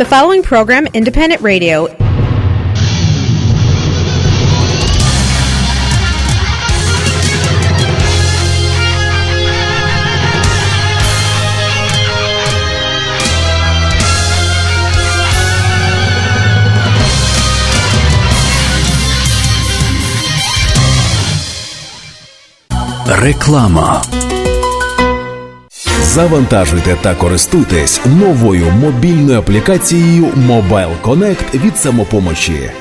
The following program, Independent Radio, Реклама. Завантажуйте та користуйтесь новою мобільною аплікацією Mobile Connect від самопомочі.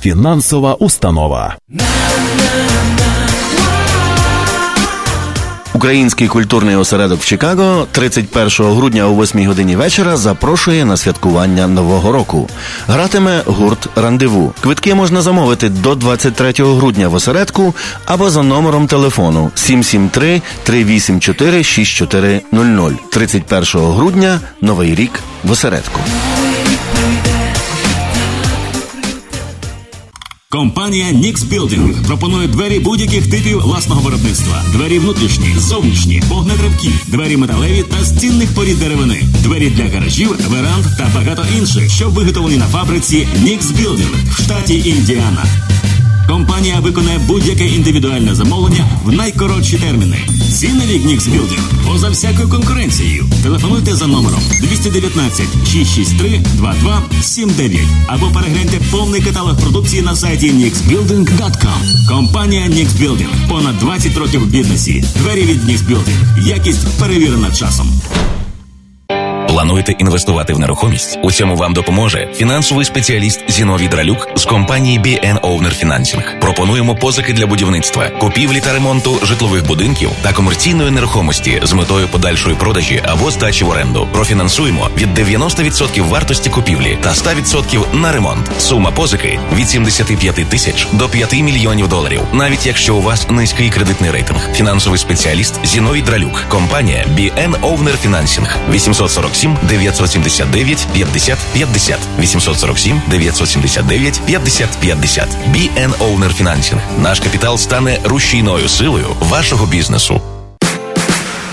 фінансова установа. Український культурний осередок в Чикаго 31 грудня о 8 годині вечора запрошує на святкування Нового року. Гратиме гурт Рандеву. Квитки можна замовити до 23 грудня в осередку або за номером телефону 773 384 6400. 31 грудня Новий рік в осередку. Компанія Nix Building пропонує двері будь-яких типів власного виробництва: двері внутрішні, зовнішні, вогнетривкі, двері металеві та з цінних порід деревини, двері для гаражів, веранд та багато інших, що виготовлені на фабриці Nix Building в штаті Індіана. Компанія виконає будь-яке індивідуальне замовлення в найкоротші терміни. Ціни від Building поза всякою конкуренцією. Телефонуйте за номером 219 663 2279 або перегляньте повний каталог продукції на сайті nixbuilding.com. Компанія Nix Building. Понад 20 років в бізнесі. Двері від Nix Building. Якість перевірена часом. Плануєте інвестувати в нерухомість? У цьому вам допоможе фінансовий спеціаліст Зіновій Дралюк з компанії BN Owner Financing. Пропонуємо позики для будівництва, купівлі та ремонту житлових будинків та комерційної нерухомості з метою подальшої продажі або здачі в оренду. Профінансуємо від 90% вартості купівлі та 100% на ремонт. Сума позики від 75 тисяч до 5 мільйонів доларів. Навіть якщо у вас низький кредитний рейтинг. Фінансовий спеціаліст Зіновій Дралюк. Компанія BN Owner Financing. 847 979 50 50 847 979 50 50 BN Owner Financing. Наш капітал стане рушійною силою вашого бізнесу.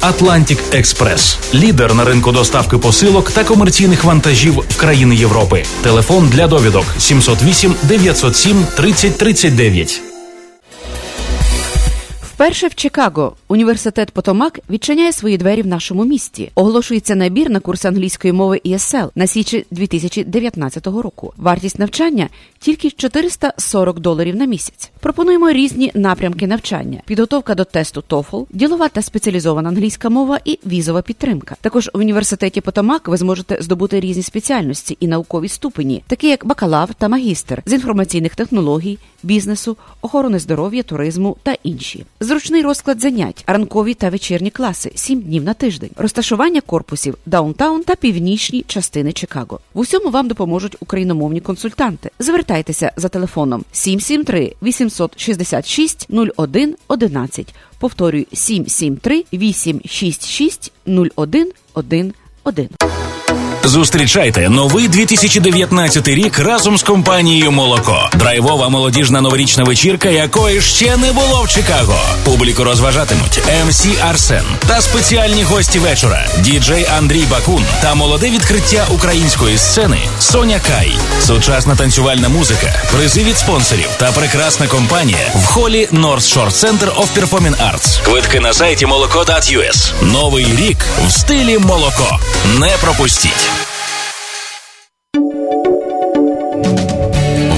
Atlantic Express. лідер на ринку доставки посилок та комерційних вантажів в країни Європи. Телефон для довідок 708 907 30 39. Вперше в Чикаго університет Потомак відчиняє свої двері в нашому місті. Оголошується набір на курс англійської мови ESL на січі 2019 року. Вартість навчання тільки 440 доларів на місяць. Пропонуємо різні напрямки навчання: підготовка до тесту TOEFL, ділова та спеціалізована англійська мова і візова підтримка. Також в університеті Потомак ви зможете здобути різні спеціальності і наукові ступені, такі як бакалавр та магістр з інформаційних технологій, бізнесу, охорони здоров'я, туризму та інші. Зручний розклад занять, ранкові та вечірні класи, 7 днів на тиждень, розташування корпусів downtown та північні частини Чикаго. В усьому вам допоможуть україномовні консультанти. Звертайтеся за телефоном 773 866 01 11. Повторюю 773 866 01 11. Зустрічайте новий 2019 рік разом з компанією Молоко. Драйвова молодіжна новорічна вечірка, якої ще не було в Чикаго. Публіку розважатимуть МС Арсен та спеціальні гості вечора. Діджей Андрій Бакун та молоде відкриття української сцени Соня Кай. Сучасна танцювальна музика, призи від спонсорів та прекрасна компанія в холі North Shore Center of Performing Arts. Квитки на сайті молоко.us. Новий рік в стилі молоко. Не пропустіть.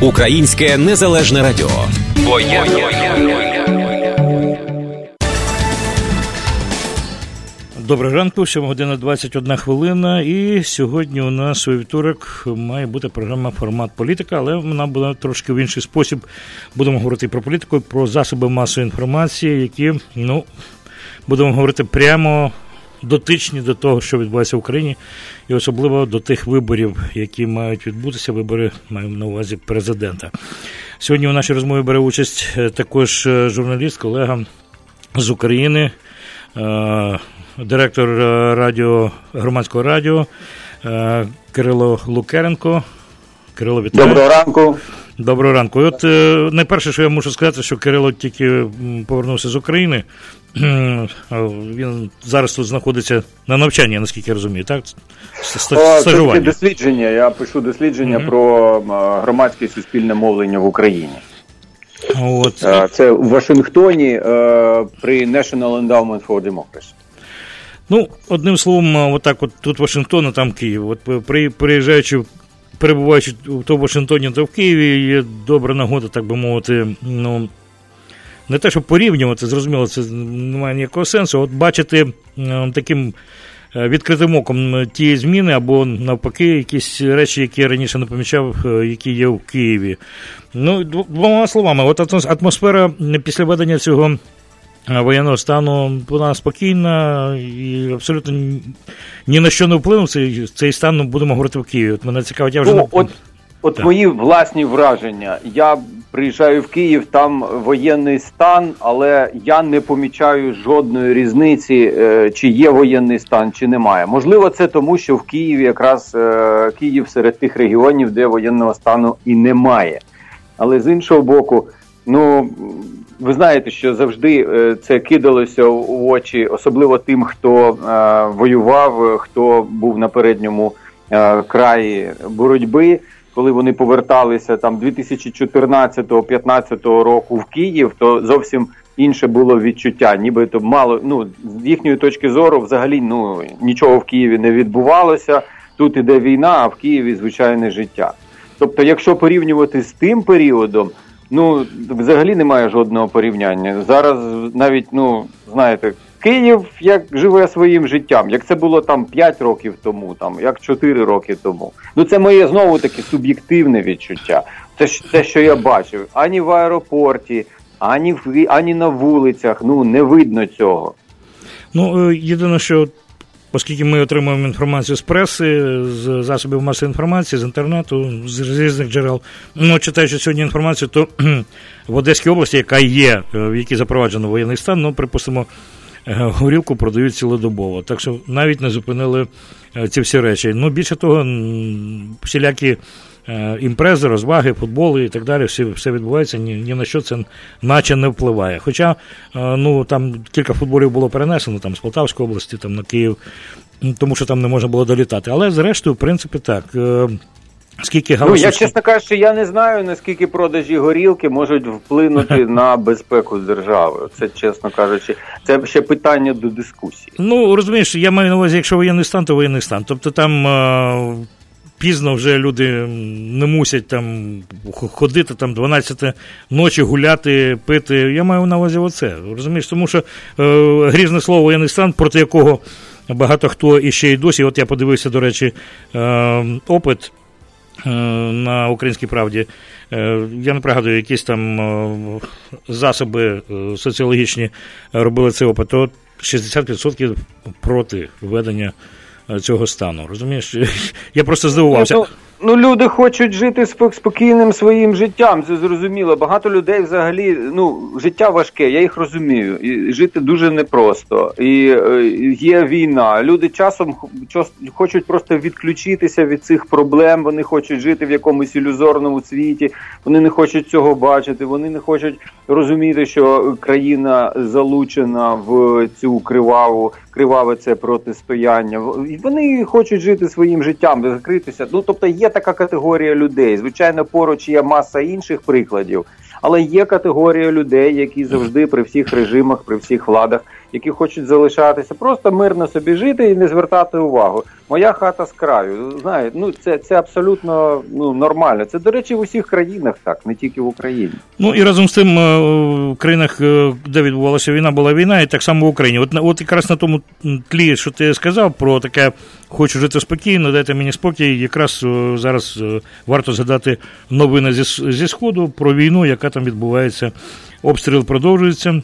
Українське незалежне радіо. Доброго ранку, 7 година 21 хвилина. І сьогодні у нас у вівторок має бути програма Формат політика, але вона буде трошки в інший спосіб. Будемо говорити про політику, про засоби масової інформації, які ну будемо говорити прямо дотичні до того, що відбувається в Україні, і особливо до тих виборів, які мають відбутися. Вибори маємо на увазі президента. Сьогодні у нашій розмові бере участь е, також е, журналіст, колега з України, е, директор радіо громадського радіо Кирило Лукеренко. Кирило, вітаю. Доброго ранку. Доброго ранку. От найперше, що я можу сказати, що Кирило тільки повернувся з України. Він зараз тут знаходиться на навчанні, наскільки я розумію, так? Стажування. Це дослідження. Я пишу дослідження mm-hmm. про громадське і суспільне мовлення в Україні. От. Це в Вашингтоні при National Endowment for Democracy. Ну, одним словом, отак от тут Вашингтон, а там Київ. От при, приїжджаючи, перебуваючи то в Вашингтоні, то в Києві, є добра нагода, так би мовити, ну, не те, щоб порівнювати, зрозуміло, це немає ніякого сенсу. От бачити е, таким е, відкритим оком ті зміни, або навпаки, якісь речі, які я раніше не помічав, е, які є в Києві. Ну, двома словами, от атмосфера після ведення цього. Воєнного стану вона спокійна і абсолютно ні на що не вплинув цей цей стан. Ну, будемо говорити в Києві. От мене цікавить, я вже ну, от, от мої власні враження. Я приїжджаю в Київ, там воєнний стан, але я не помічаю жодної різниці, е, чи є воєнний стан, чи немає. Можливо, це тому, що в Києві якраз е, Київ серед тих регіонів, де воєнного стану і немає. Але з іншого боку, ну ви знаєте, що завжди е, це кидалося в очі, особливо тим, хто воював, хто був на передньому краї боротьби коли вони поверталися там 2014-2015 року в Київ, то зовсім інше було відчуття. Ніби то мало ну з їхньої точки зору, взагалі ну нічого в Києві не відбувалося. Тут іде війна, а в Києві звичайне життя. Тобто, якщо порівнювати з тим періодом, ну взагалі немає жодного порівняння. Зараз навіть ну знаєте, Київ як живе своїм життям, як це було там 5 років тому, там як 4 роки тому. Ну це моє знову таки суб'єктивне відчуття. Це те, що я бачив, ані в аеропорті, ані в ані на вулицях. Ну не видно цього. Ну е, єдине, що. Оскільки ми отримуємо інформацію з преси, з засобів масової інформації, з інтернету, з різних джерел. Ну, читаючи сьогодні інформацію, то в Одеській області, яка є, е, в якій запроваджено воєнний стан, ну, припустимо, горілку продають цілодобово. Так що навіть не зупинили е, ці всі речі. Ну, більше того, всілякі е, імпрези, розваги, футболи і так далі, все все відбувається, ні, ні на що це наче не впливає. Хоча ну, там кілька футболів було перенесено там, з Полтавської області там, на Київ, тому що там не можна було долітати. Але зрештою, в принципі, так. Скільки галузі... Ну, я чесно кажучи, я не знаю наскільки продажі горілки можуть вплинути на безпеку держави. Це чесно кажучи, це ще питання до дискусії. Ну розумієш, я маю на увазі, якщо воєнний стан, то воєнний стан. Тобто там е- пізно вже люди не мусять там ходити там 12 ночі, гуляти, пити. Я маю на увазі оце. Розумієш, тому що е- грізне слово воєнний стан, проти якого багато хто іще й досі. От я подивився, до речі, е- опит. Е, на українській правді. Е, я не пригадую, якісь там е, засоби соціологічні робили цей опит, то 60% проти введення цього стану. Розумієш? Я просто здивувався. Ну, люди хочуть жити спокійним своїм життям, це зрозуміло. Багато людей взагалі ну, життя важке, я їх розумію. І Жити дуже непросто. І е, є війна. Люди часом хочуть просто відключитися від цих проблем. Вони хочуть жити в якомусь ілюзорному світі. Вони не хочуть цього бачити. Вони не хочуть розуміти, що країна залучена в цю криваву криваве це протистояння. Вони хочуть жити своїм життям, закритися. Ну тобто є така категорія людей. Звичайно, поруч є маса інших прикладів, але є категорія людей, які завжди при всіх режимах, при всіх владах які хочуть залишатися, просто мирно собі жити і не звертати увагу. Моя хата з краю. Знаєте, ну це це абсолютно ну нормально. Це до речі в усіх країнах, так не тільки в Україні. Ну і разом з тим е, в країнах, е, де відбувалася війна, була війна, і так само в Україні. От от якраз на тому тлі, що ти сказав, про таке хочу жити спокійно, дайте мені спокій. Якраз е, зараз варто згадати новини зі, зі сходу про війну, яка там відбувається. Обстріл продовжується.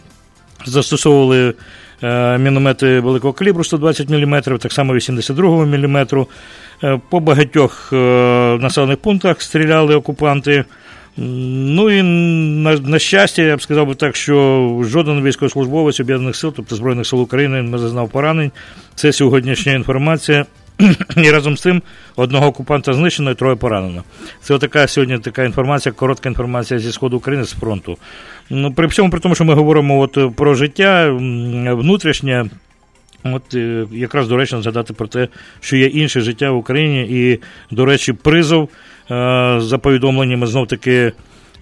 Застосовували е, міномети великого калібру 120 мм, так само 82 мм. Е, по багатьох е, населених пунктах стріляли окупанти. Ну і на, на щастя, я б сказав би так, що жоден військовослужбовець об'єднаних сил, тобто Збройних сил України, не зазнав поранень. Це сьогоднішня інформація. І разом з тим одного окупанта знищено і троє поранено. Це така сьогодні така інформація, коротка інформація зі сходу України з фронту. Ну, При всьому при тому, що ми говоримо от про життя внутрішнє. От е, якраз доречно згадати про те, що є інше життя в Україні, і, до речі, призов е, за повідомленнями знов таки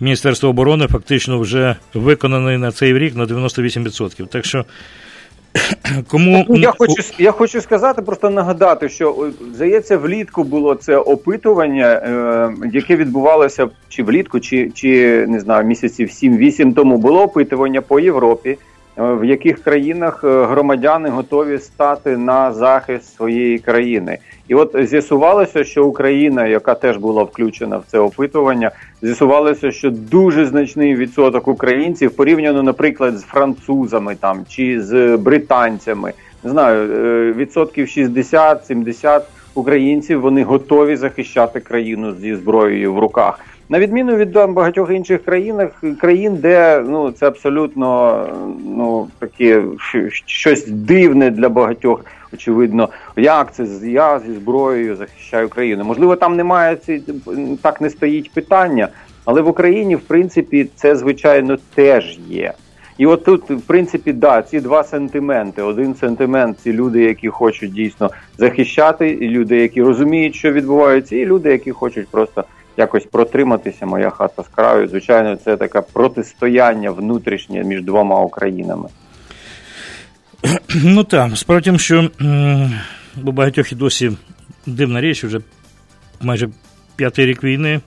Міністерства оборони фактично вже виконаний на цей рік на 98%. Так що Кому ну, я хочу я хочу сказати, просто нагадати, що здається, влітку було це опитування, е, яке відбувалося чи влітку, чи чи не знаю, місяців 7-8 тому було опитування по Європі. Е, в яких країнах е, громадяни готові стати на захист своєї країни, і от з'ясувалося, що Україна, яка теж була включена в це опитування, з'ясувалося, що дуже значний відсоток українців порівняно, наприклад, з французами там чи з британцями, не знаю, е, відсотків 60-70 українців вони готові захищати країну зі зброєю в руках. На відміну від багатьох інших країн, країн, де ну це абсолютно ну таке щось дивне для багатьох. Очевидно, як це я зі зброєю захищаю країну. Можливо, там немає ці так не стоїть питання, але в Україні, в принципі, це звичайно теж є. І от тут, в принципі, да, ці два сентименти. Один сентимент ці люди, які хочуть дійсно захищати, і люди, які розуміють, що відбувається, і люди, які хочуть просто якось протриматися. Моя хата з краю. Звичайно, це таке протистояння внутрішнє між двома Українами. Ну так, справді тим, що у багатьох і досі дивна річ, вже майже п'ятий рік війни,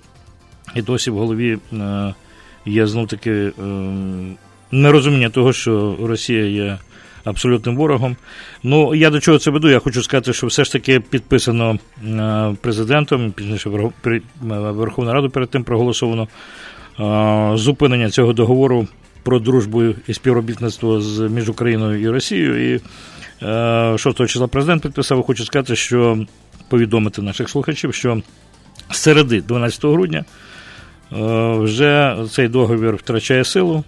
і досі в голові е, є знов таки е, нерозуміння того, що Росія є абсолютним ворогом. Ну, я до чого це веду? Я хочу сказати, що все ж таки підписано е, президентом, пізніше е, Верховна Раду перед тим проголосовано е, зупинення цього договору про дружбу і співробітництво між Україною і Росією. І 6 числа президент підписав, хочу сказати, що повідомити наших слухачів, що з середи 12 грудня вже цей договір втрачає силу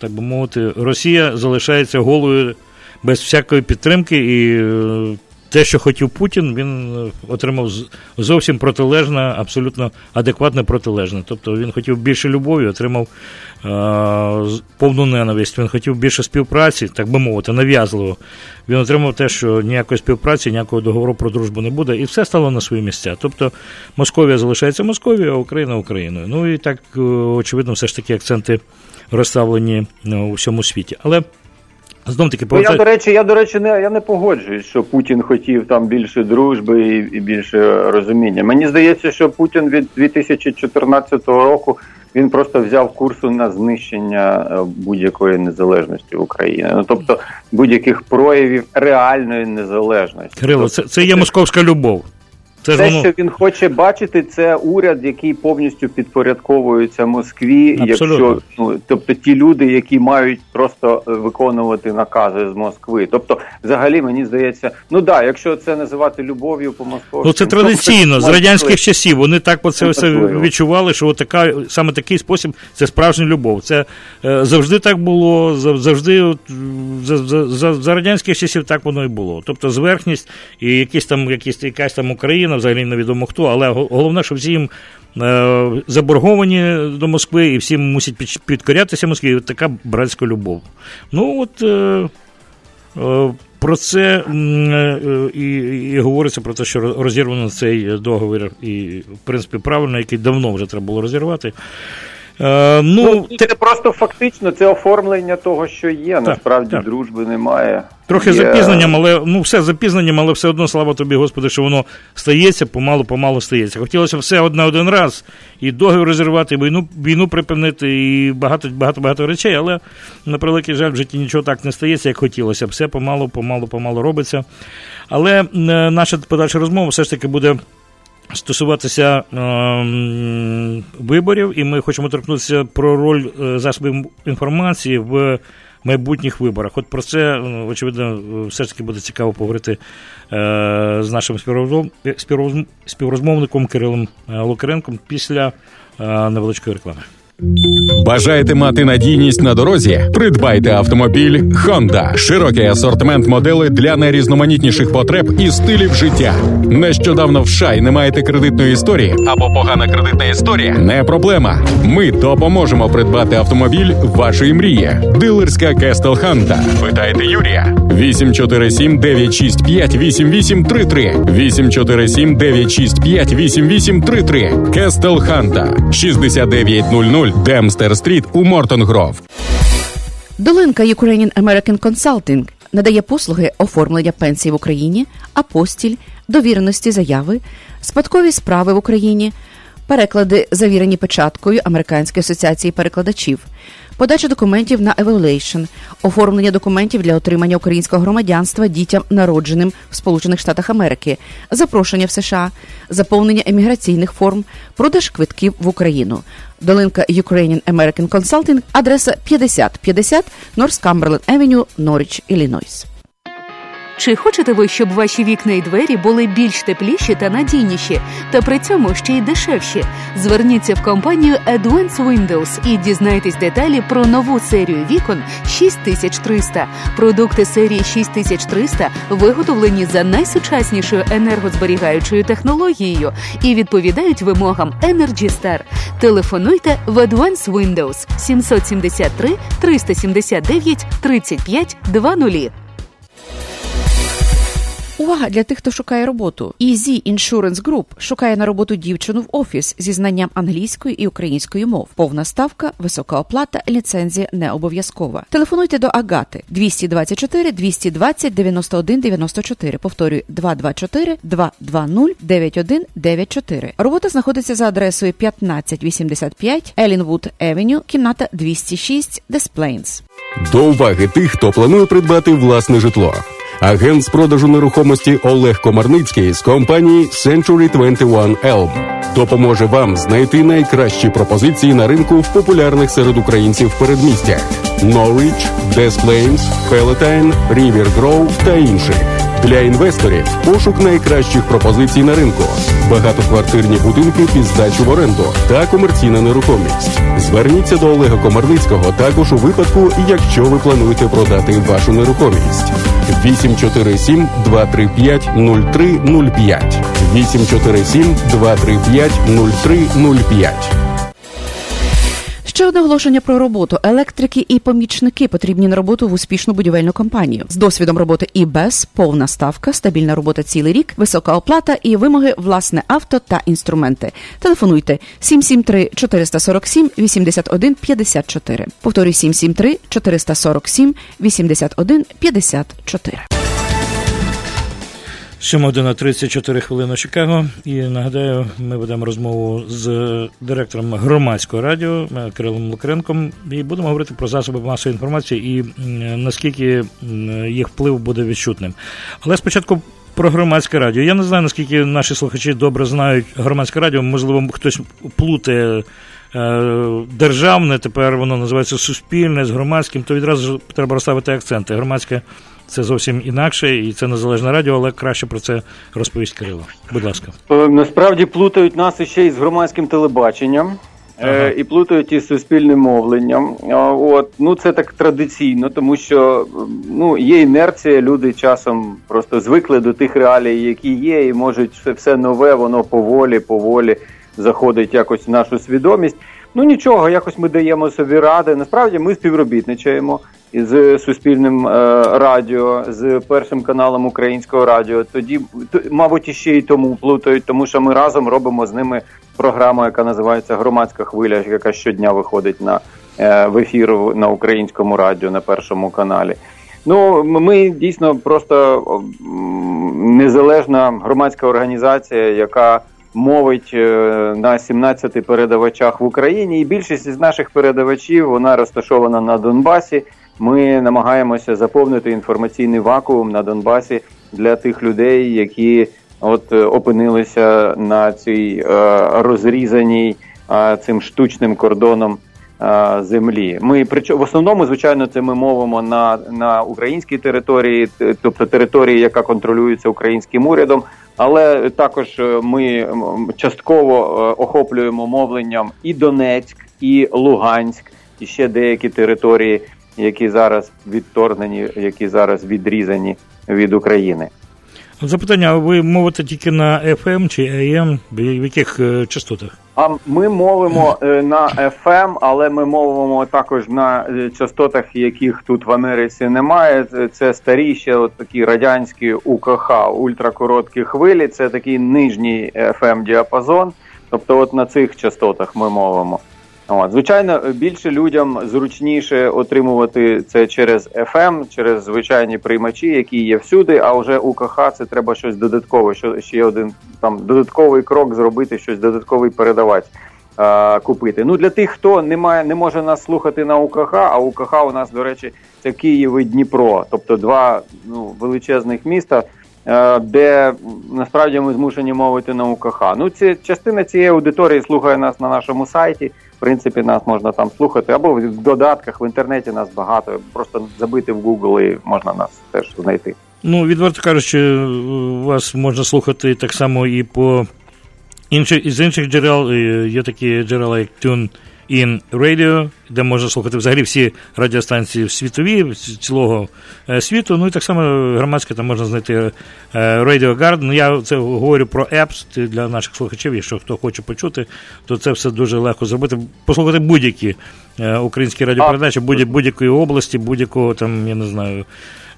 так би мовити, Росія залишається голою без всякої підтримки, і е, те, що хотів Путін, він отримав зовсім протилежне, абсолютно адекватне протилежне. Тобто він хотів більше любові, отримав е, повну ненависть. Він хотів більше співпраці, так би мовити, нав'язливо. Він отримав те, що ніякої співпраці, ніякого договору про дружбу не буде, і все стало на свої місця. Тобто Московія залишається Московією, а Україна Україною. Ну і так е, очевидно, все ж таки акценти розставлені е, у всьому світі. Але знов таки повертаю... я до речі, я до речі, не я не погоджуюсь, що Путін хотів там більше дружби і, і більше розуміння. Мені здається, що Путін від 2014 року. Він просто взяв курсу на знищення е, будь-якої незалежності України, ну тобто будь-яких проявів реальної незалежності. Кирило, це це є московська любов. Це те, воно... що він хоче бачити, це уряд, який повністю підпорядковується Москві. Абсолютно. Якщо ну тобто ті люди, які мають просто е, виконувати накази з Москви. Тобто, взагалі, мені здається, ну да, якщо це називати любов'ю по Москві, ну це традиційно з радянських часів. Вони так по це все відчували, що така саме такий спосіб це справжня любов. Це е, завжди так було, завжди от, за, за, за, за радянських часів так воно і було. Тобто зверхність і якісь там якісь якась там Україна, взагалі невідомо хто, але головне, що всі їм е, заборговані до Москви і всім мусять підкорятися Москві. Така братська любов. Ну от. Е, е, про це і і говориться про те, що розірвано цей договір, і в принципі правильно, який давно вже треба було розірвати. Е, ну, ну, Це те... просто фактично це оформлення того, що є. Так, Насправді так. дружби немає. Трохи є... запізненням, але ну все запізненням, але все одно, слава тобі, Господи, що воно стається, помалу-помалу стається. Хотілося все одне один раз, і договір розірвати, і війну війну припинити, і багато багато багато речей, але на превеликий жаль, в житті нічого так не стається, як хотілося. Все помалу, помалу, помалу робиться. Але е, наша подальша розмова все ж таки буде стосуватися е, виборів, і ми хочемо торкнутися про роль е, засобів інформації в майбутніх виборах. От про це, е, очевидно, все ж таки буде цікаво поговорити е, з нашим співрозмовником Кирилом Лукаренком після е, невеличкої реклами. Бажаєте мати надійність на дорозі? Придбайте автомобіль Honda. Широкий асортимент моделей для найрізноманітніших потреб і стилів життя. Нещодавно в США й не маєте кредитної історії або погана кредитна історія? Не проблема. Ми допоможемо придбати автомобіль вашої мрії. Дилерська Castle Honda. Питайте Юрія. 847 965 8833 847 965 8833 Castle Honda 6900 Dempster Street у Morton Grove. Долинка Ukrainian American Consulting надає послуги оформлення пенсій в Україні, апостіль, довіреності заяви, спадкові справи в Україні, переклади, завірені печаткою Американської асоціації перекладачів подача документів на evaluation, оформлення документів для отримання українського громадянства дітям, народженим в Сполучених Штатах Америки, запрошення в США, заповнення еміграційних форм, продаж квитків в Україну. Долинка Ukrainian American Consulting, адреса 5050 North Cumberland Avenue, Norwich, Іллінойс. Чи хочете ви, щоб ваші вікна і двері були більш тепліші та надійніші, та при цьому ще й дешевші? Зверніться в компанію Advance Windows і дізнайтесь деталі про нову серію вікон 6300. Продукти серії 6300 виготовлені за найсучаснішою енергозберігаючою технологією і відповідають вимогам Energy Star. Телефонуйте в Advance Windows 773 379 35 20. Увага для тих, хто шукає роботу. Easy Insurance Group шукає на роботу дівчину в офіс зі знанням англійської і української мов. Повна ставка, висока оплата, ліцензія не обов'язкова. Телефонуйте до Агати 224 220 91 94. Повторюю 224 220 9194. Робота знаходиться за адресою 1585 Ellinwood Avenue, кімната 206 Des Plaines. До уваги тих, хто планує придбати власне житло агент з продажу нерухомості Олег Комарницький з компанії Century 21 Elm допоможе вам знайти найкращі пропозиції на ринку в популярних серед українців передмістях Norwich, Des Plains, Palatine, River Grove та інших. Для інвесторів пошук найкращих пропозицій на ринку, багатоквартирні будинки під здачу в оренду та комерційна нерухомість. Зверніться до Олега Комарницького також у випадку, якщо ви плануєте продати вашу нерухомість. 847 235 0305 847 235 0305 Ще одне оголошення про роботу. Електрики і помічники потрібні на роботу в успішну будівельну компанію з досвідом роботи і без повна ставка, стабільна робота цілий рік, висока оплата і вимоги власне авто та інструменти. Телефонуйте 773 447 81 54. Повторюю 773 447 81 54. 7 година 34 хвилини Чикаго. І нагадаю, ми ведемо розмову з директором громадського радіо е, Кирилом Лукренком і будемо говорити про засоби масової інформації і наскільки їх вплив буде відчутним. Але спочатку Про громадське радіо. Я не знаю, наскільки наші слухачі добре знають громадське радіо. Можливо, хтось плутає е, державне, тепер воно називається суспільне з громадським, то відразу треба розставити акценти. Громадське це зовсім інакше, і це незалежне радіо, але краще про це розповість Кирило. Будь ласка. Е, насправді плутають нас ще й з громадським телебаченням. Ага. Е, і плутають із суспільним мовленням. От ну це так традиційно, тому що ну є інерція. Люди часом просто звикли до тих реалій, які є, і можуть все, все нове, воно поволі, поволі заходить якось в нашу свідомість. Ну нічого, якось ми даємо собі ради. Насправді ми співробітничаємо з суспільним е, радіо, з першим каналом українського радіо. Тоді мабуть іще й тому плутають, тому що ми разом робимо з ними програму, яка називається Громадська хвиля, яка щодня виходить на е, в ефір на українському радіо на першому каналі. Ну, ми дійсно просто незалежна громадська організація, яка мовить е, на 17 передавачах в Україні, і більшість із наших передавачів вона розташована на Донбасі. Ми намагаємося заповнити інформаційний вакуум на Донбасі для тих людей, які от е, опинилися на цій е, розрізаній цим штучним кордоном землі. Ми в основному, звичайно, це ми мовимо на на українській території, тобто території, яка контролюється українським урядом. Але також е, ми частково охоплюємо мовленням і Донецьк, і Луганськ, і ще деякі території, які зараз відторгнені, які зараз відрізані від України. Запитання, ви мовите тільки на FM чи AM? В яких е, частотах? А ми мовимо е, на FM, але ми мовимо також на е, частотах, яких тут в Америці немає. Це старі ще от такі радянські УКХ, ультракороткі хвилі. Це такий нижній FM діапазон. Тобто, от на цих частотах ми мовимо. От. Звичайно, більше людям зручніше отримувати це через FM, через звичайні приймачі, які є всюди. А вже у КХ це треба щось додаткове, що ще один там додатковий крок зробити, щось додатковий передавати. Купити. Ну для тих, хто не має, не може нас слухати на УКХ, а УКХ у нас, до речі, це Київ і Дніпро, тобто два ну, величезних міста, де насправді ми змушені мовити на УКХ. Ну, ці частина цієї аудиторії слухає нас на нашому сайті В принципі, нас можна там слухати, або в додатках в інтернеті нас багато. Просто забити в Google і можна нас теж знайти. Ну, відверто кажучи, вас можна слухати так само і по інших з інших джерел. Є такі джерела, як Tune in Radio, де можна слухати взагалі всі радіостанції світові цілого е, світу. Ну і так само громадське там можна знайти е, Radio Garden. Ну, Я це говорю про apps для наших слухачів. Якщо хто хоче почути, то це все дуже легко зробити. Послухати будь-які е, українські радіопередачі, будь-якої області, будь-якого там, я не знаю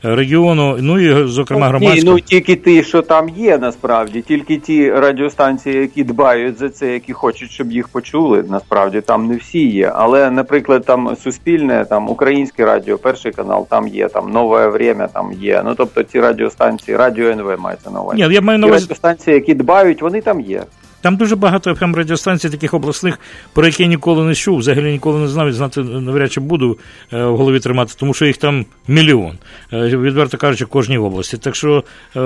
регіону. Ну і зокрема громадського. Ні, ну тільки ті, що там є, насправді, тільки ті радіостанції, які дбають за це, які хочуть, щоб їх почули. Насправді там не всі є. Але, наприклад, там суспільне, там українське радіо, перший канал, там є, там нове время там є. Ну тобто ці радіостанції, радіо НВ мається на увазі. Ні, я маю на увазі... радіостанції, які дбають, вони там є. Там дуже багато fm радіостанцій таких обласних, про які я ніколи не чув, взагалі ніколи не знав і знати навряд чи буду е, в голові тримати, тому що їх там мільйон, е, відверто кажучи, в кожній області. Так що, е,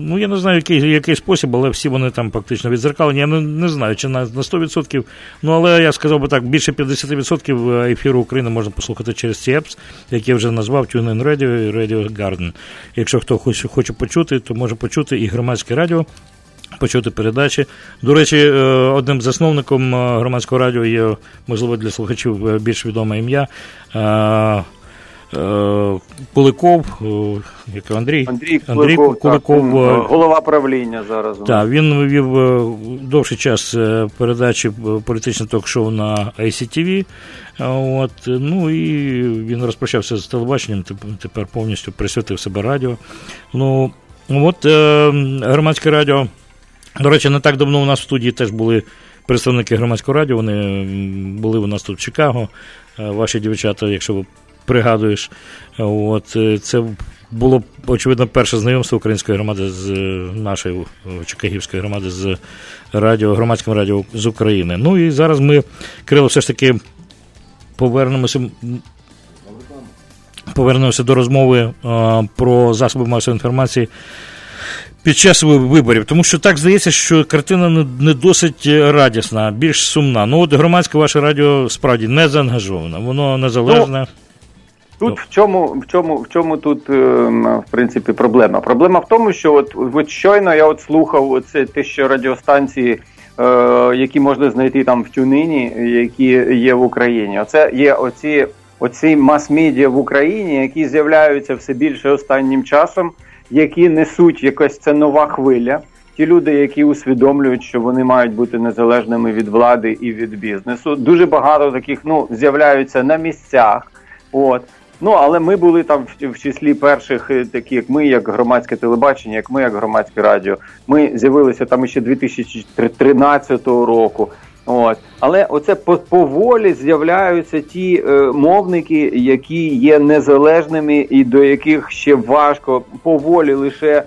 ну я не знаю, який який спосіб, але всі вони там фактично відзеркалені. Я не, не знаю, чи на на 100%, ну але я сказав би так, більше 50% ефіру України можна послухати через ці епс, які я вже назвав TuneIn Radio і Radio Garden. Якщо хто хоче, хоче почути, то може почути і громадське радіо почути передачі. До речі, е, одним засновником е, громадського радіо є, можливо, для слухачів е, більш відоме ім'я. Куликов, як Андрій Андрій Андрій Куликов, Куликов голова правління зараз. Так, він вів довший час передачі політичне ток-шоу на ICTV. От, Ну і він розпочався з телебаченням, тепер повністю присвятив себе радіо. Ну, от громадське радіо. До речі, не так давно у нас в студії теж були представники громадського радіо. Вони були у нас тут в Чикаго. Е, ваші дівчата, якщо ви пригадуєш, от е, це було очевидно перше знайомство української громади з е, нашої Чикагівської громади з радіо, громадським радіо з України. Ну і зараз ми, Кирило, все ж таки повернемося. Повернемося до розмови а, про засоби масової інформації під час виборів, тому що так здається, що картина не досить радісна, більш сумна. Ну, от громадське ваше радіо справді не заангажоване, воно незалежне. Ну, Тут в чому в чому в чому тут в принципі проблема? Проблема в тому, що от от щойно я от слухав оце те, що радіостанції, е, які можна знайти там в тюнині, які є в Україні. Оце є оці оці мас-медіа в Україні, які з'являються все більше останнім часом, які несуть якась це нова хвиля. Ті люди, які усвідомлюють, що вони мають бути незалежними від влади і від бізнесу. Дуже багато таких ну з'являються на місцях. От Ну, але ми були там в, в числі перших, е, такі як ми, як громадське телебачення, як ми, як громадське радіо. Ми з'явилися там ще 2013 року. От, але оце поволі з'являються ті е, мовники, які є незалежними, і до яких ще важко поволі лише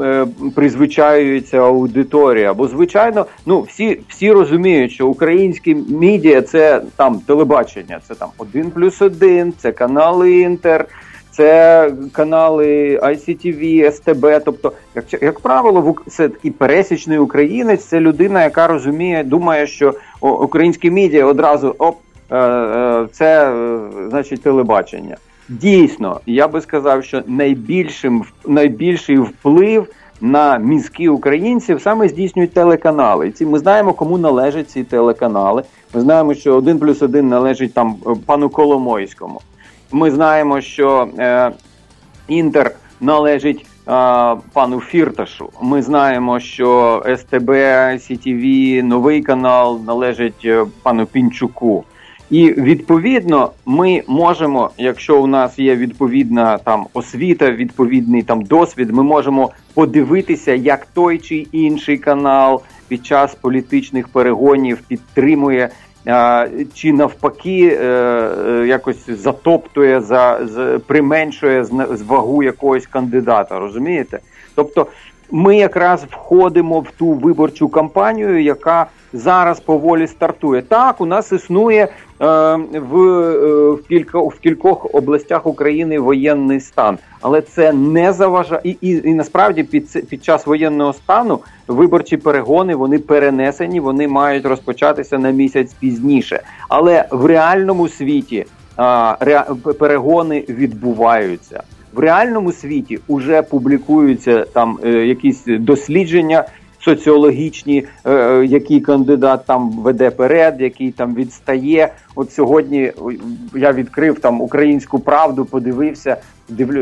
Е, призвичаюється аудиторія. Бо, звичайно, ну всі всі розуміють, що українські медіа це там телебачення, це там один плюс один, це канали Інтер. Це канали ICTV, СТБ. Тобто, як як правило, це такий пересічний українець. Це людина, яка розуміє, думає, що українські медіа одразу оп, е, е, це значить телебачення. Дійсно, я би сказав, що найбільшим найбільший вплив на мізки українців саме здійснюють телеканали. І ці ми знаємо, кому належать ці телеканали. Ми знаємо, що один плюс один належить там е, пану Коломойському. Ми знаємо, що е, Інтер належить. Е, пану Фірташу, ми знаємо, що СТБ, ICTV, новий канал належить е, пану Пінчуку. І відповідно ми можемо, якщо у нас є відповідна там освіта, відповідний там досвід, ми можемо подивитися, як той чи інший канал під час політичних перегонів підтримує. Чи навпаки е, е, якось затоптує за применшує вагу якогось кандидата, розумієте? Тобто ми якраз входимо в ту виборчу кампанію, яка зараз поволі стартує. Так, у нас існує Е, в е, в, кілька, в кількох областях України воєнний стан, але це не заважає і, і, і насправді під під час воєнного стану виборчі перегони вони перенесені, вони мають розпочатися на місяць пізніше. Але в реальному світі а, ре, перегони відбуваються. В реальному світі вже публікуються там е, якісь дослідження соціологічні, е, е, який кандидат там веде перед, який там відстає. От сьогодні я відкрив там українську правду, подивився. Дивлю,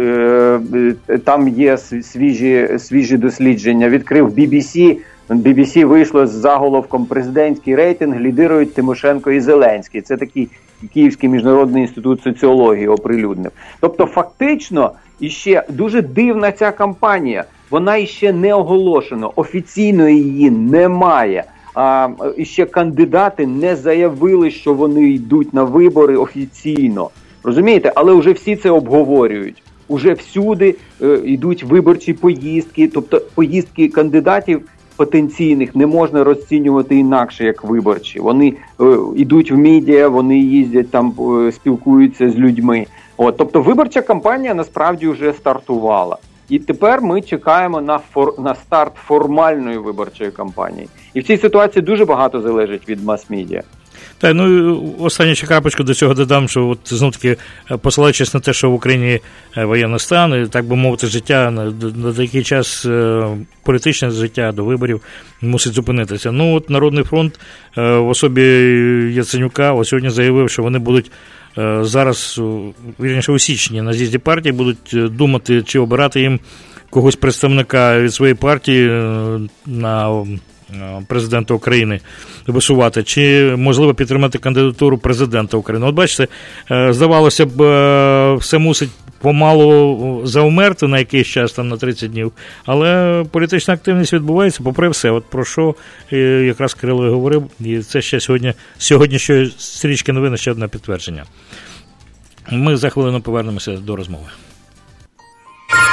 е, там є свіжі свіжі дослідження. Відкрив BBC, BBC вийшло з заголовком президентський рейтинг лідирують Тимошенко і Зеленський. Це такий Київський міжнародний інститут соціології оприлюднив. Тобто, фактично, іще дуже дивна ця кампанія вона іще не оголошена, офіційно її немає. А іще кандидати не заявили, що вони йдуть на вибори офіційно. Розумієте, але вже всі це обговорюють. Уже всюди е, йдуть виборчі поїздки, тобто поїздки кандидатів потенційних не можна розцінювати інакше як виборчі. Вони е, йдуть в медіа, вони їздять там, е, спілкуються з людьми. От, тобто, виборча кампанія насправді вже стартувала. І тепер ми чекаємо на фор на старт формальної виборчої кампанії. І в цій ситуації дуже багато залежить від мас-медіа. Так, ну останню ще крапочку до цього додам, що от знов таки е, посилаючись на те, що в Україні е, воєнний стан, і так би мовити, життя на, на такий час е, політичне життя до виборів мусить зупинитися. Ну от Народний фронт в особі Яценюка ось сьогодні заявив, що вони будуть Е, зараз вірніше у січні на з'їзді партії будуть е, думати, чи обирати їм когось представника від своєї партії е, на президента України висувати, чи можливо підтримати кандидатуру президента України. От бачите, здавалося б, все мусить помалу завмерти на якийсь час, там на 30 днів, але політична активність відбувається, попри все. От про що якраз Кирило говорив, і це ще сьогодні сьогоднішньої стрічки новини ще одне підтвердження. Ми за хвилину повернемося до розмови.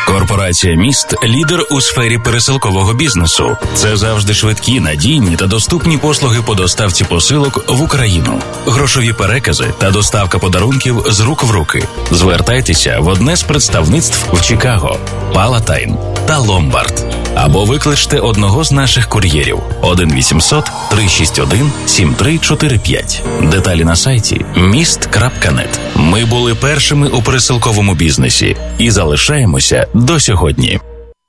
Корпорація міст лідер у сфері пересилкового бізнесу. Це завжди швидкі, надійні та доступні послуги по доставці посилок в Україну, грошові перекази та доставка подарунків з рук в руки. Звертайтеся в одне з представництв в Чикаго, Палатайн та Ломбард. Або викличте одного з наших кур'єрів 1 800 361 7345. Деталі на сайті міст.нет. Ми були першими у пересилковому бізнесі і залишаємося до сьогодні.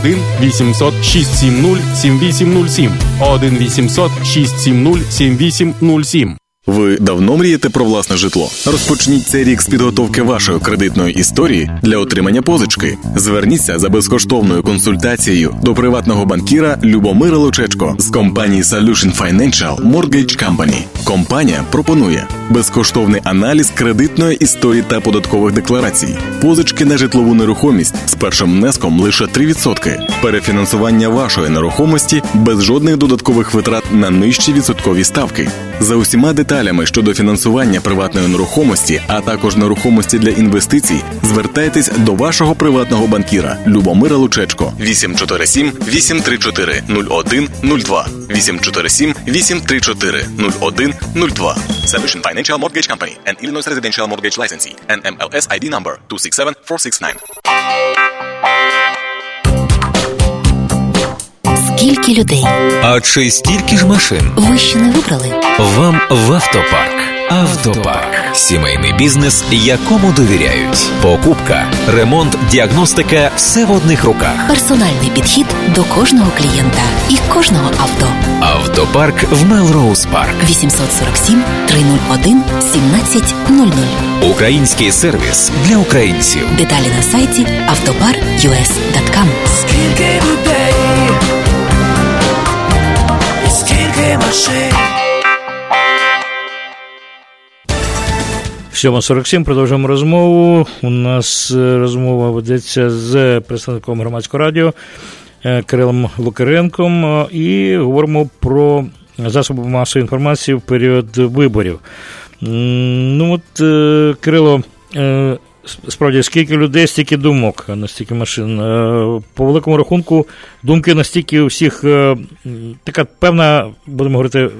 1 800 670 7807 1 800 670 7807 Ви давно мрієте про власне житло? Розпочніть цей рік з підготовки вашої кредитної історії для отримання позички. Зверніться за безкоштовною консультацією до приватного банкіра Любомира Лучечко з компанії Solution Financial Mortgage Company. Компанія пропонує безкоштовний аналіз кредитної історії та податкових декларацій, позички на житлову нерухомість з першим внеском лише 3%, перефінансування вашої нерухомості без жодних додаткових витрат на нижчі відсоткові ставки. За усіма деталями щодо фінансування приватної нерухомості, а також нерухомості для інвестицій, звертайтесь до вашого приватного банкіра Любомира Лучечко. 847 834 0102 847 834 0102 Solution Financial Mortgage Company and Illinois Residential Mortgage Licensee NMLS ID number 267469 Скільки людей? А чи стільки ж машин? Ви ще не вибрали? Вам в автопарк. Автопарк сімейний бізнес, якому довіряють. Покупка, ремонт, діагностика все в одних руках. Персональний підхід до кожного клієнта і кожного авто. Автопарк в Мелроуз Парк. 847 301 1700. Український сервіс для українців. Деталі на сайті автопар.us.com Скільки людей, скільки машин. 7.47, продовжуємо розмову. У нас е, розмова ведеться з представником громадського радіо е, Кирилом Лукаренком е, і говоримо про засоби масової інформації в період виборів. Ну от, Кирило, справді, скільки людей, стільки думок, а не стільки машин. Е, По великому рахунку, думки настільки у всіх е, така певна, будемо говорити,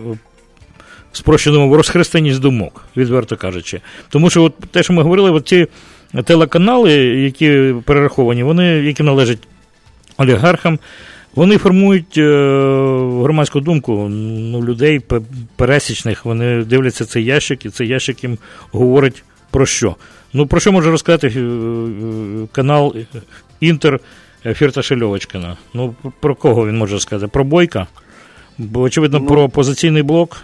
спрощеному розхристаність думок, відверто кажучи. Тому що от те, що ми говорили, от ці телеканали, які перераховані, вони, які належать олігархам, вони формують е, громадську думку ну, людей пересічних, вони дивляться цей ящик, і цей ящик їм говорить про що. Ну, про що може розказати е, е, канал Інтер Фірташа Льовочкина? Ну, про кого він може сказати? Про Бойка? Бо, очевидно, Ну, про опозиційний блок.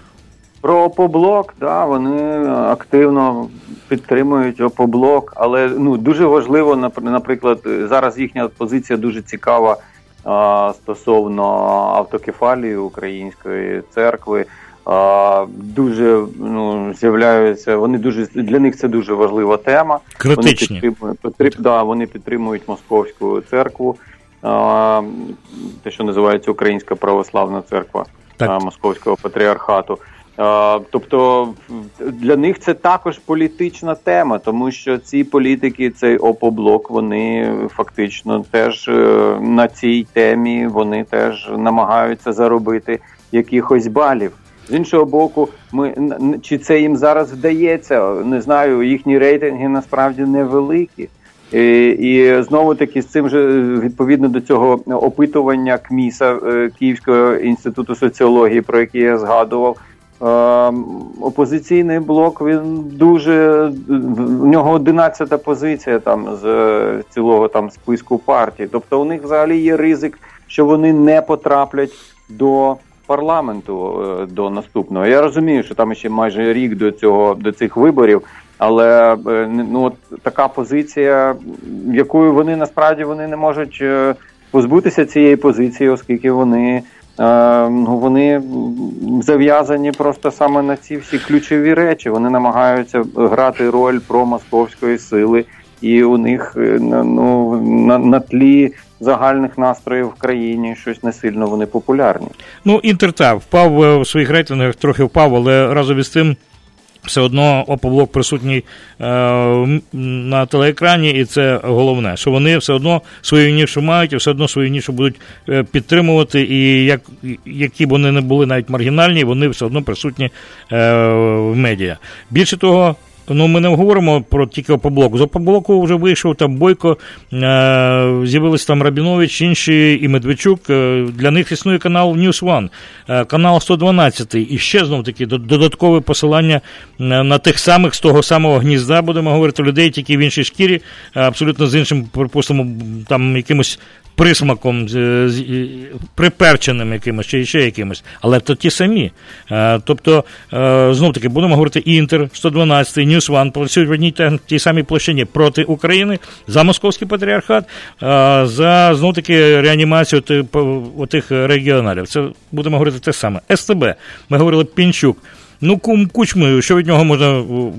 Про опоблок, да, вони активно підтримують опоблок, але ну дуже важливо, нап- наприклад, зараз їхня позиція дуже цікава а, стосовно автокефалії Української церкви. Дуже ну з'являються. Вони дуже для них це дуже важлива тема. Критичні. Вони підтримують, підтрим- да, вони підтримують московську церкву, а, те, що називається Українська православна церква Так. Московського патріархату. А, Тобто для них це також політична тема, тому що ці політики, цей опоблок, вони фактично теж е, на цій темі вони теж намагаються заробити якихось балів. З іншого боку, ми чи це їм зараз вдається? Не знаю, їхні рейтинги насправді невеликі. І, і знову таки з цим же відповідно до цього опитування КМІСа е, Київського інституту соціології, про який я згадував. е, Опозиційний блок він дуже в нього 11-та позиція там з е, цілого там списку партій. Тобто у них взагалі є ризик, що вони не потраплять до парламенту е, до наступного. Я розумію, що там ще майже рік до цього до цих виборів, але е, ну от така позиція, якою вони насправді вони не можуть е, позбутися цієї позиції, оскільки вони. Ну, вони зав'язані просто саме на ці всі ключові речі. Вони намагаються грати роль промосковської сили, і у них ну, на, на тлі загальних настроїв в країні щось не сильно вони популярні. Ну, інтер так, впав е, в своїх рейтингах, трохи впав, але разом із тим. Все одно опоблок присутній е, на телеекрані, і це головне, що вони все одно свою нішу мають, і все одно свою нішу будуть е, підтримувати, і як, які б вони не були навіть маргінальні, вони все одно присутні е, в медіа. Більше того, Ну, ми не говоримо про тільки Опоблоку. З Опоблоку вже вийшов там Бойко, е, з'явилися там Рабінович, інші і Медведчук. Е, для них існує канал News One, е, канал 112. І ще знов таки додаткове посилання на тих самих з того самого гнізда, будемо говорити, людей, тільки в іншій шкірі, абсолютно з іншим, припустимо, там якимось присмаком, приперченим якимось чи ще якимось, але то ті самі. Е, тобто, е, знов таки, будемо говорити, Інтер, 112, News One працюють в одній тій самій площині проти України за московський патріархат, е, за знов таки реанімацію тих регіоналів. Це будемо говорити те саме. СТБ. Ми говорили Пінчук. Ну, кум кучми, що від нього можна в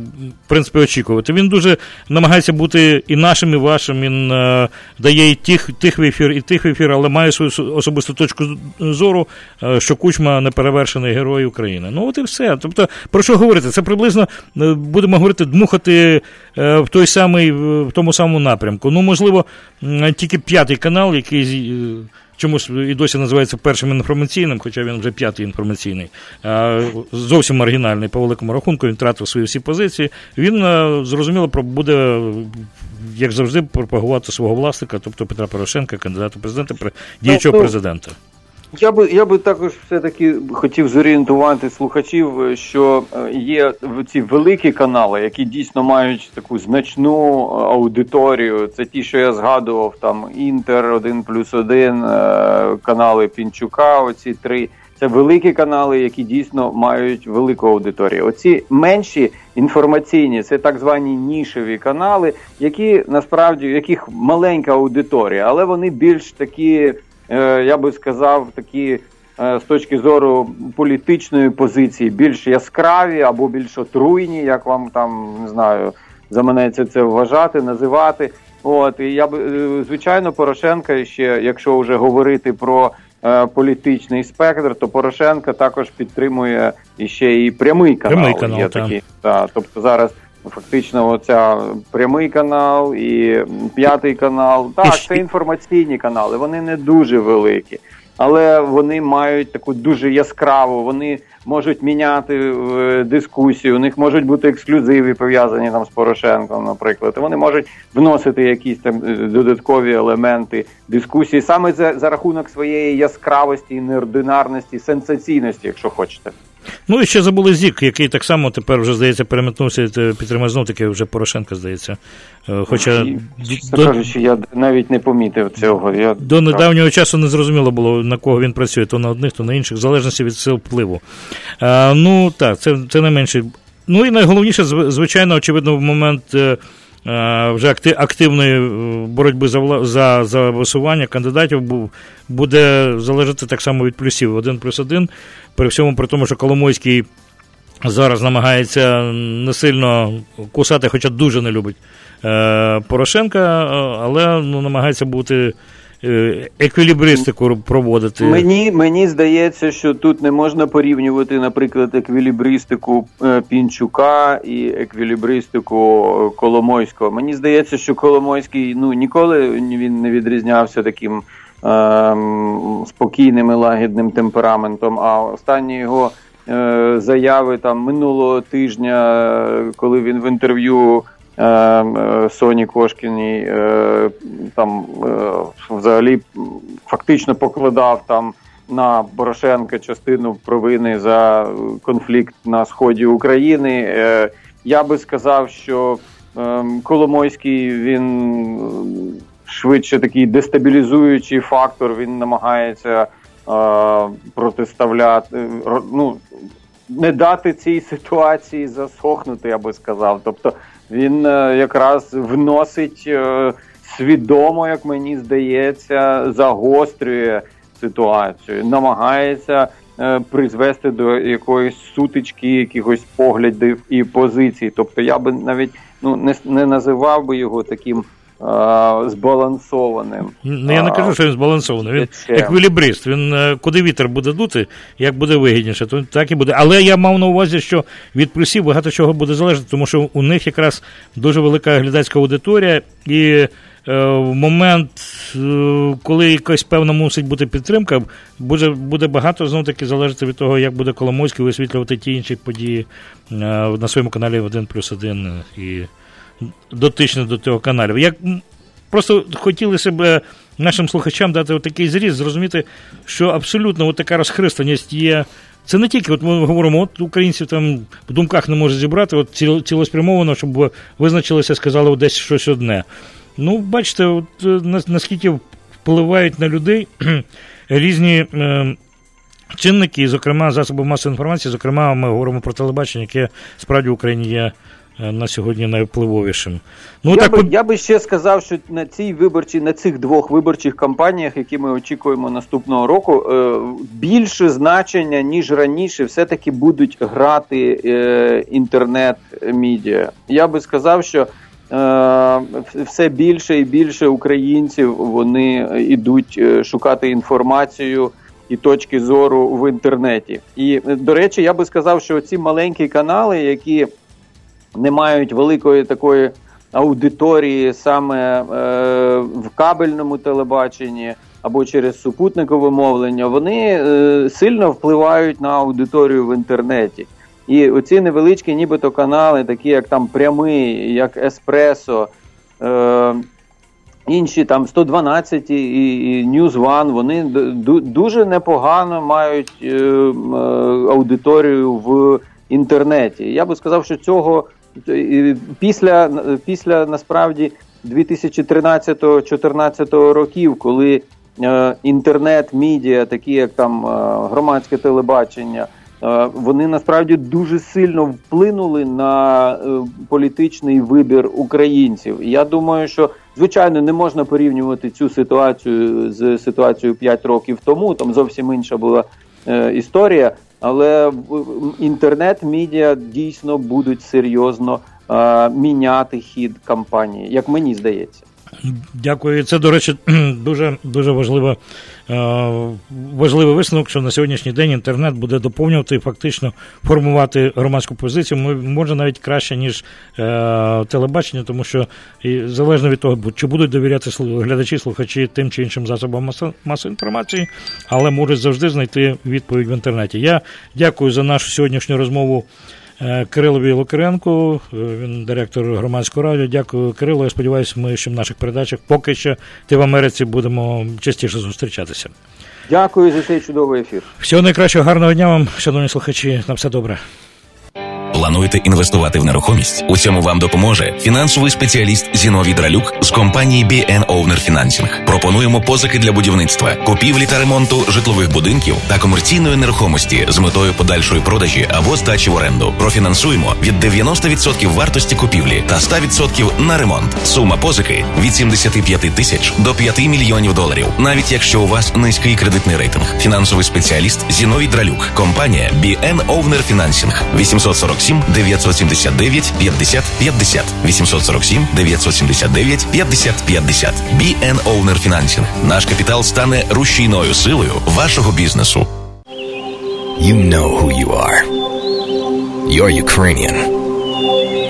принципі очікувати? Він дуже намагається бути і нашим, і вашим. Він е, дає і тих, тих в ефір, і тих в ефір, але має свою особисту точку зору, е, що кучма неперевершений герой України. Ну, от і все. Тобто, про що говорити? Це приблизно е, будемо говорити, дмухати е, в той самий, в тому самому напрямку. Ну, можливо, тільки п'ятий канал, який чомусь і досі називається першим інформаційним, хоча він вже п'ятий інформаційний, зовсім маргінальний по великому рахунку, він втратив свої всі позиції. Він зрозуміло буде, як завжди, пропагувати свого власника, тобто Петра Порошенка, кандидата президента, діючого ну, президента. Я би я би також все-таки хотів зорієнтувати слухачів, е, що е, є ці великі канали, які дійсно мають таку значну е, аудиторію. Це ті, що я згадував, там Інтер, 1 плюс 1, канали Пінчука. Оці три. Це великі канали, які дійсно мають велику аудиторію. Оці менші інформаційні, це так звані нішеві канали, які насправді яких маленька аудиторія, але вони більш такі. Е, я би сказав, такі е, з точки зору політичної позиції більш яскраві або більш отруйні, як вам там не знаю, заманеться це вважати, називати. От і я би е, звичайно, Порошенка ще, якщо вже говорити про е, політичний спектр, то Порошенка також підтримує іще і прямий канал. Прямий канал, є так. такі. Та, тобто зараз Фактично, оця прямий канал і п'ятий канал. Так, це інформаційні канали. Вони не дуже великі, але вони мають таку дуже яскраву. Вони можуть міняти е, дискусію. У них можуть бути ексклюзиви пов'язані там з Порошенком, наприклад. Вони можуть вносити якісь там е, додаткові елементи дискусії саме за, за рахунок своєї яскравості, неординарності, сенсаційності, якщо хочете. Ну і ще забули Зік, який так само тепер вже, здається, переметнувся, підтримав знов таки вже Порошенка, здається. Е, хоча до... кажучи, я навіть не помітив цього. Я... До недавнього часу не зрозуміло було, на кого він працює, то на одних, то на інших, в залежності від сил впливу. А, Ну так, це це не менше. Ну і найголовніше, звичайно, очевидно, в момент. Е, е, вже активної боротьби за за, за висування кандидатів буде залежати так само від плюсів. Один плюс один при всьому при тому, що Коломойський зараз намагається не сильно кусати, хоча дуже не любить е, Порошенка, але ну, намагається бути. Е, еквілібристику проводити мені мені здається, що тут не можна порівнювати, наприклад, еквілібристику е, Пінчука і еквілібристику Коломойського. Мені здається, що Коломойський ну ніколи він не відрізнявся таким спокійним і лагідним темпераментом. А останні його е, заяви там минулого тижня, коли він в інтерв'ю ем, е, Соні Кошкіній е, там взагалі фактично покладав там. На Порошенка частину провини за конфлікт на сході України. Я би сказав, що ем, Коломойський він швидше такий дестабілізуючий фактор. Він намагається е, протиставляти, ну не дати цій ситуації засохнути, я би сказав. Тобто він е, якраз вносить е, свідомо, як мені здається, загострює ситуацію, намагається. Е, призвести до якоїсь сутички, якихось поглядів і позицій. Тобто я би навіть ну не не називав би його таким збалансованим. Ну, я не кажу, що він збалансований. Він еквілібрист. Він е, куди вітер буде дути, як буде вигідніше, то так і буде. Але я мав на увазі, що від плюсів багато чого буде залежати, тому що у них якраз дуже велика глядацька аудиторія, і е, в момент, е, коли якась певна мусить бути підтримка, буде буде багато знову таки залежати від того, як буде Коломойський висвітлювати ті інші події е, на своєму каналі 1 плюс 1 і дотично до цього каналів. Як просто хотіли себе нашим слухачам дати такий зріз, зрозуміти, що абсолютно така розхристаність є. Це не тільки, от ми говоримо, от українців там в думках не може зібрати, от цілеспрямовано, щоб визначилися, сказали десь щось одне. Ну, бачите, от е, наскільки впливають на людей різні е, чинники, зокрема, засоби масової інформації, зокрема, ми говоримо про телебачення, яке справді в Україні є Е, на сьогодні найвпливовішим. Ну, я, так... би, я би ще сказав, що на цій виборчій, на цих двох виборчих кампаніях, які ми очікуємо наступного року, е, більше значення, ніж раніше, все-таки будуть грати е, інтернет-мідіа. Я би сказав, що все більше і більше українців вони йдуть шукати інформацію. І точки зору в інтернеті, і до речі, я би сказав, що ці маленькі канали, які не мають великої такої аудиторії саме е, в кабельному телебаченні або через супутникове мовлення, вони е, сильно впливають на аудиторію в інтернеті. І оці невеличкі, нібито канали, такі як там прямий, як Еспресо, е, інші там 112 і, і News One, вони дуже непогано мають е, е, аудиторію в інтернеті. Я би сказав, що цього після після насправді 2013-2014 років, коли е, інтернет, медіа, такі як там е, громадське телебачення, е, вони насправді дуже сильно вплинули на політичний вибір українців. Я думаю, що звичайно не можна порівнювати цю ситуацію з ситуацією 5 років тому. Там зовсім інша була історія але інтернет-медіа дійсно будуть серйозно міняти хід кампанії, як мені здається. Дякую. Це, до речі, дуже дуже важливо, е, важливий висновок, що на сьогоднішній день інтернет буде доповнювати і фактично формувати громадську позицію. Може навіть краще, ніж е, телебачення, тому що і залежно від того, чи будуть довіряти глядачі, слухачі тим чи іншим засобам масової інформації, але можуть завжди знайти відповідь в інтернеті. Я дякую за нашу сьогоднішню розмову. Е, Кирилові Лукаренку, е, він директор громадського радіо. Дякую, Кирило. Я сподіваюся, ми ще в наших передачах поки що ти в Америці будемо частіше зустрічатися. Дякую за цей чудовий ефір. Всього найкращого, гарного дня вам, шановні слухачі. На все добре. Плануєте інвестувати в нерухомість? У цьому вам допоможе фінансовий спеціаліст Зіновій Дралюк з компанії BN Owner Financing. Пропонуємо позики для будівництва, купівлі та ремонту житлових будинків та комерційної нерухомості з метою подальшої продажі або здачі в оренду. Профінансуємо від 90% вартості купівлі та 100% на ремонт. Сума позики від 75 тисяч до 5 мільйонів доларів, навіть якщо у вас низький кредитний рейтинг. Фінансовий спеціаліст Зіновій Дралюк, компанія BN Owner Financing. 847 979 50 50 847 979 50 50 BN Owner Financing. Наш капітал стане рушійною силою вашого бізнесу. You know who you are. You're Ukrainian.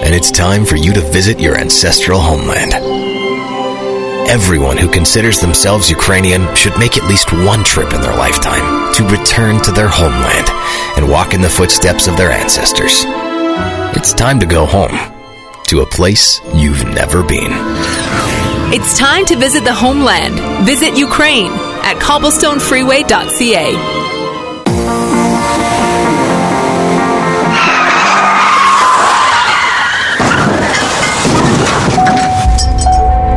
And it's time for you to visit your ancestral homeland. Everyone who considers themselves Ukrainian should make at least one trip in their lifetime to return to their homeland and walk in the footsteps of their ancestors. It's time to go home to a place you've never been. It's time to visit the homeland. Visit Ukraine at cobblestonefreeway.ca.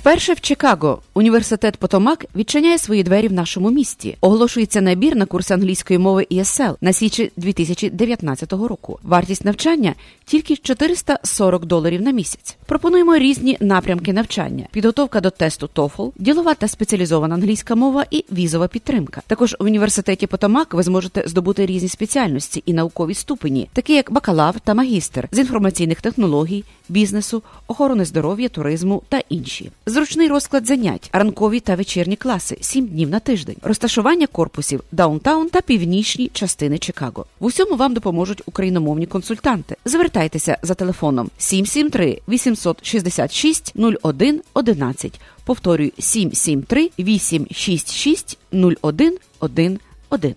Вперше в Чикаго університет Потомак відчиняє свої двері в нашому місті. Оголошується набір на курс англійської мови ESL на січі 2019 року. Вартість навчання тільки 440 доларів на місяць. Пропонуємо різні напрямки навчання: підготовка до тесту TOEFL, ділова та спеціалізована англійська мова і візова підтримка. Також в університеті Потомак ви зможете здобути різні спеціальності і наукові ступені, такі як бакалавр та магістр з інформаційних технологій, бізнесу, охорони здоров'я, туризму та інші. Зручний розклад занять, ранкові та вечірні класи, 7 днів на тиждень, розташування корпусів, downtown та північні частини Чикаго. В усьому вам допоможуть україномовні консультанти. Звертайтеся за телефоном 773 866 01 11. Повторюю 773 866 01 11.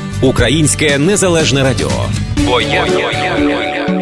Українське незалежне радіо. Бо я, я, я, я.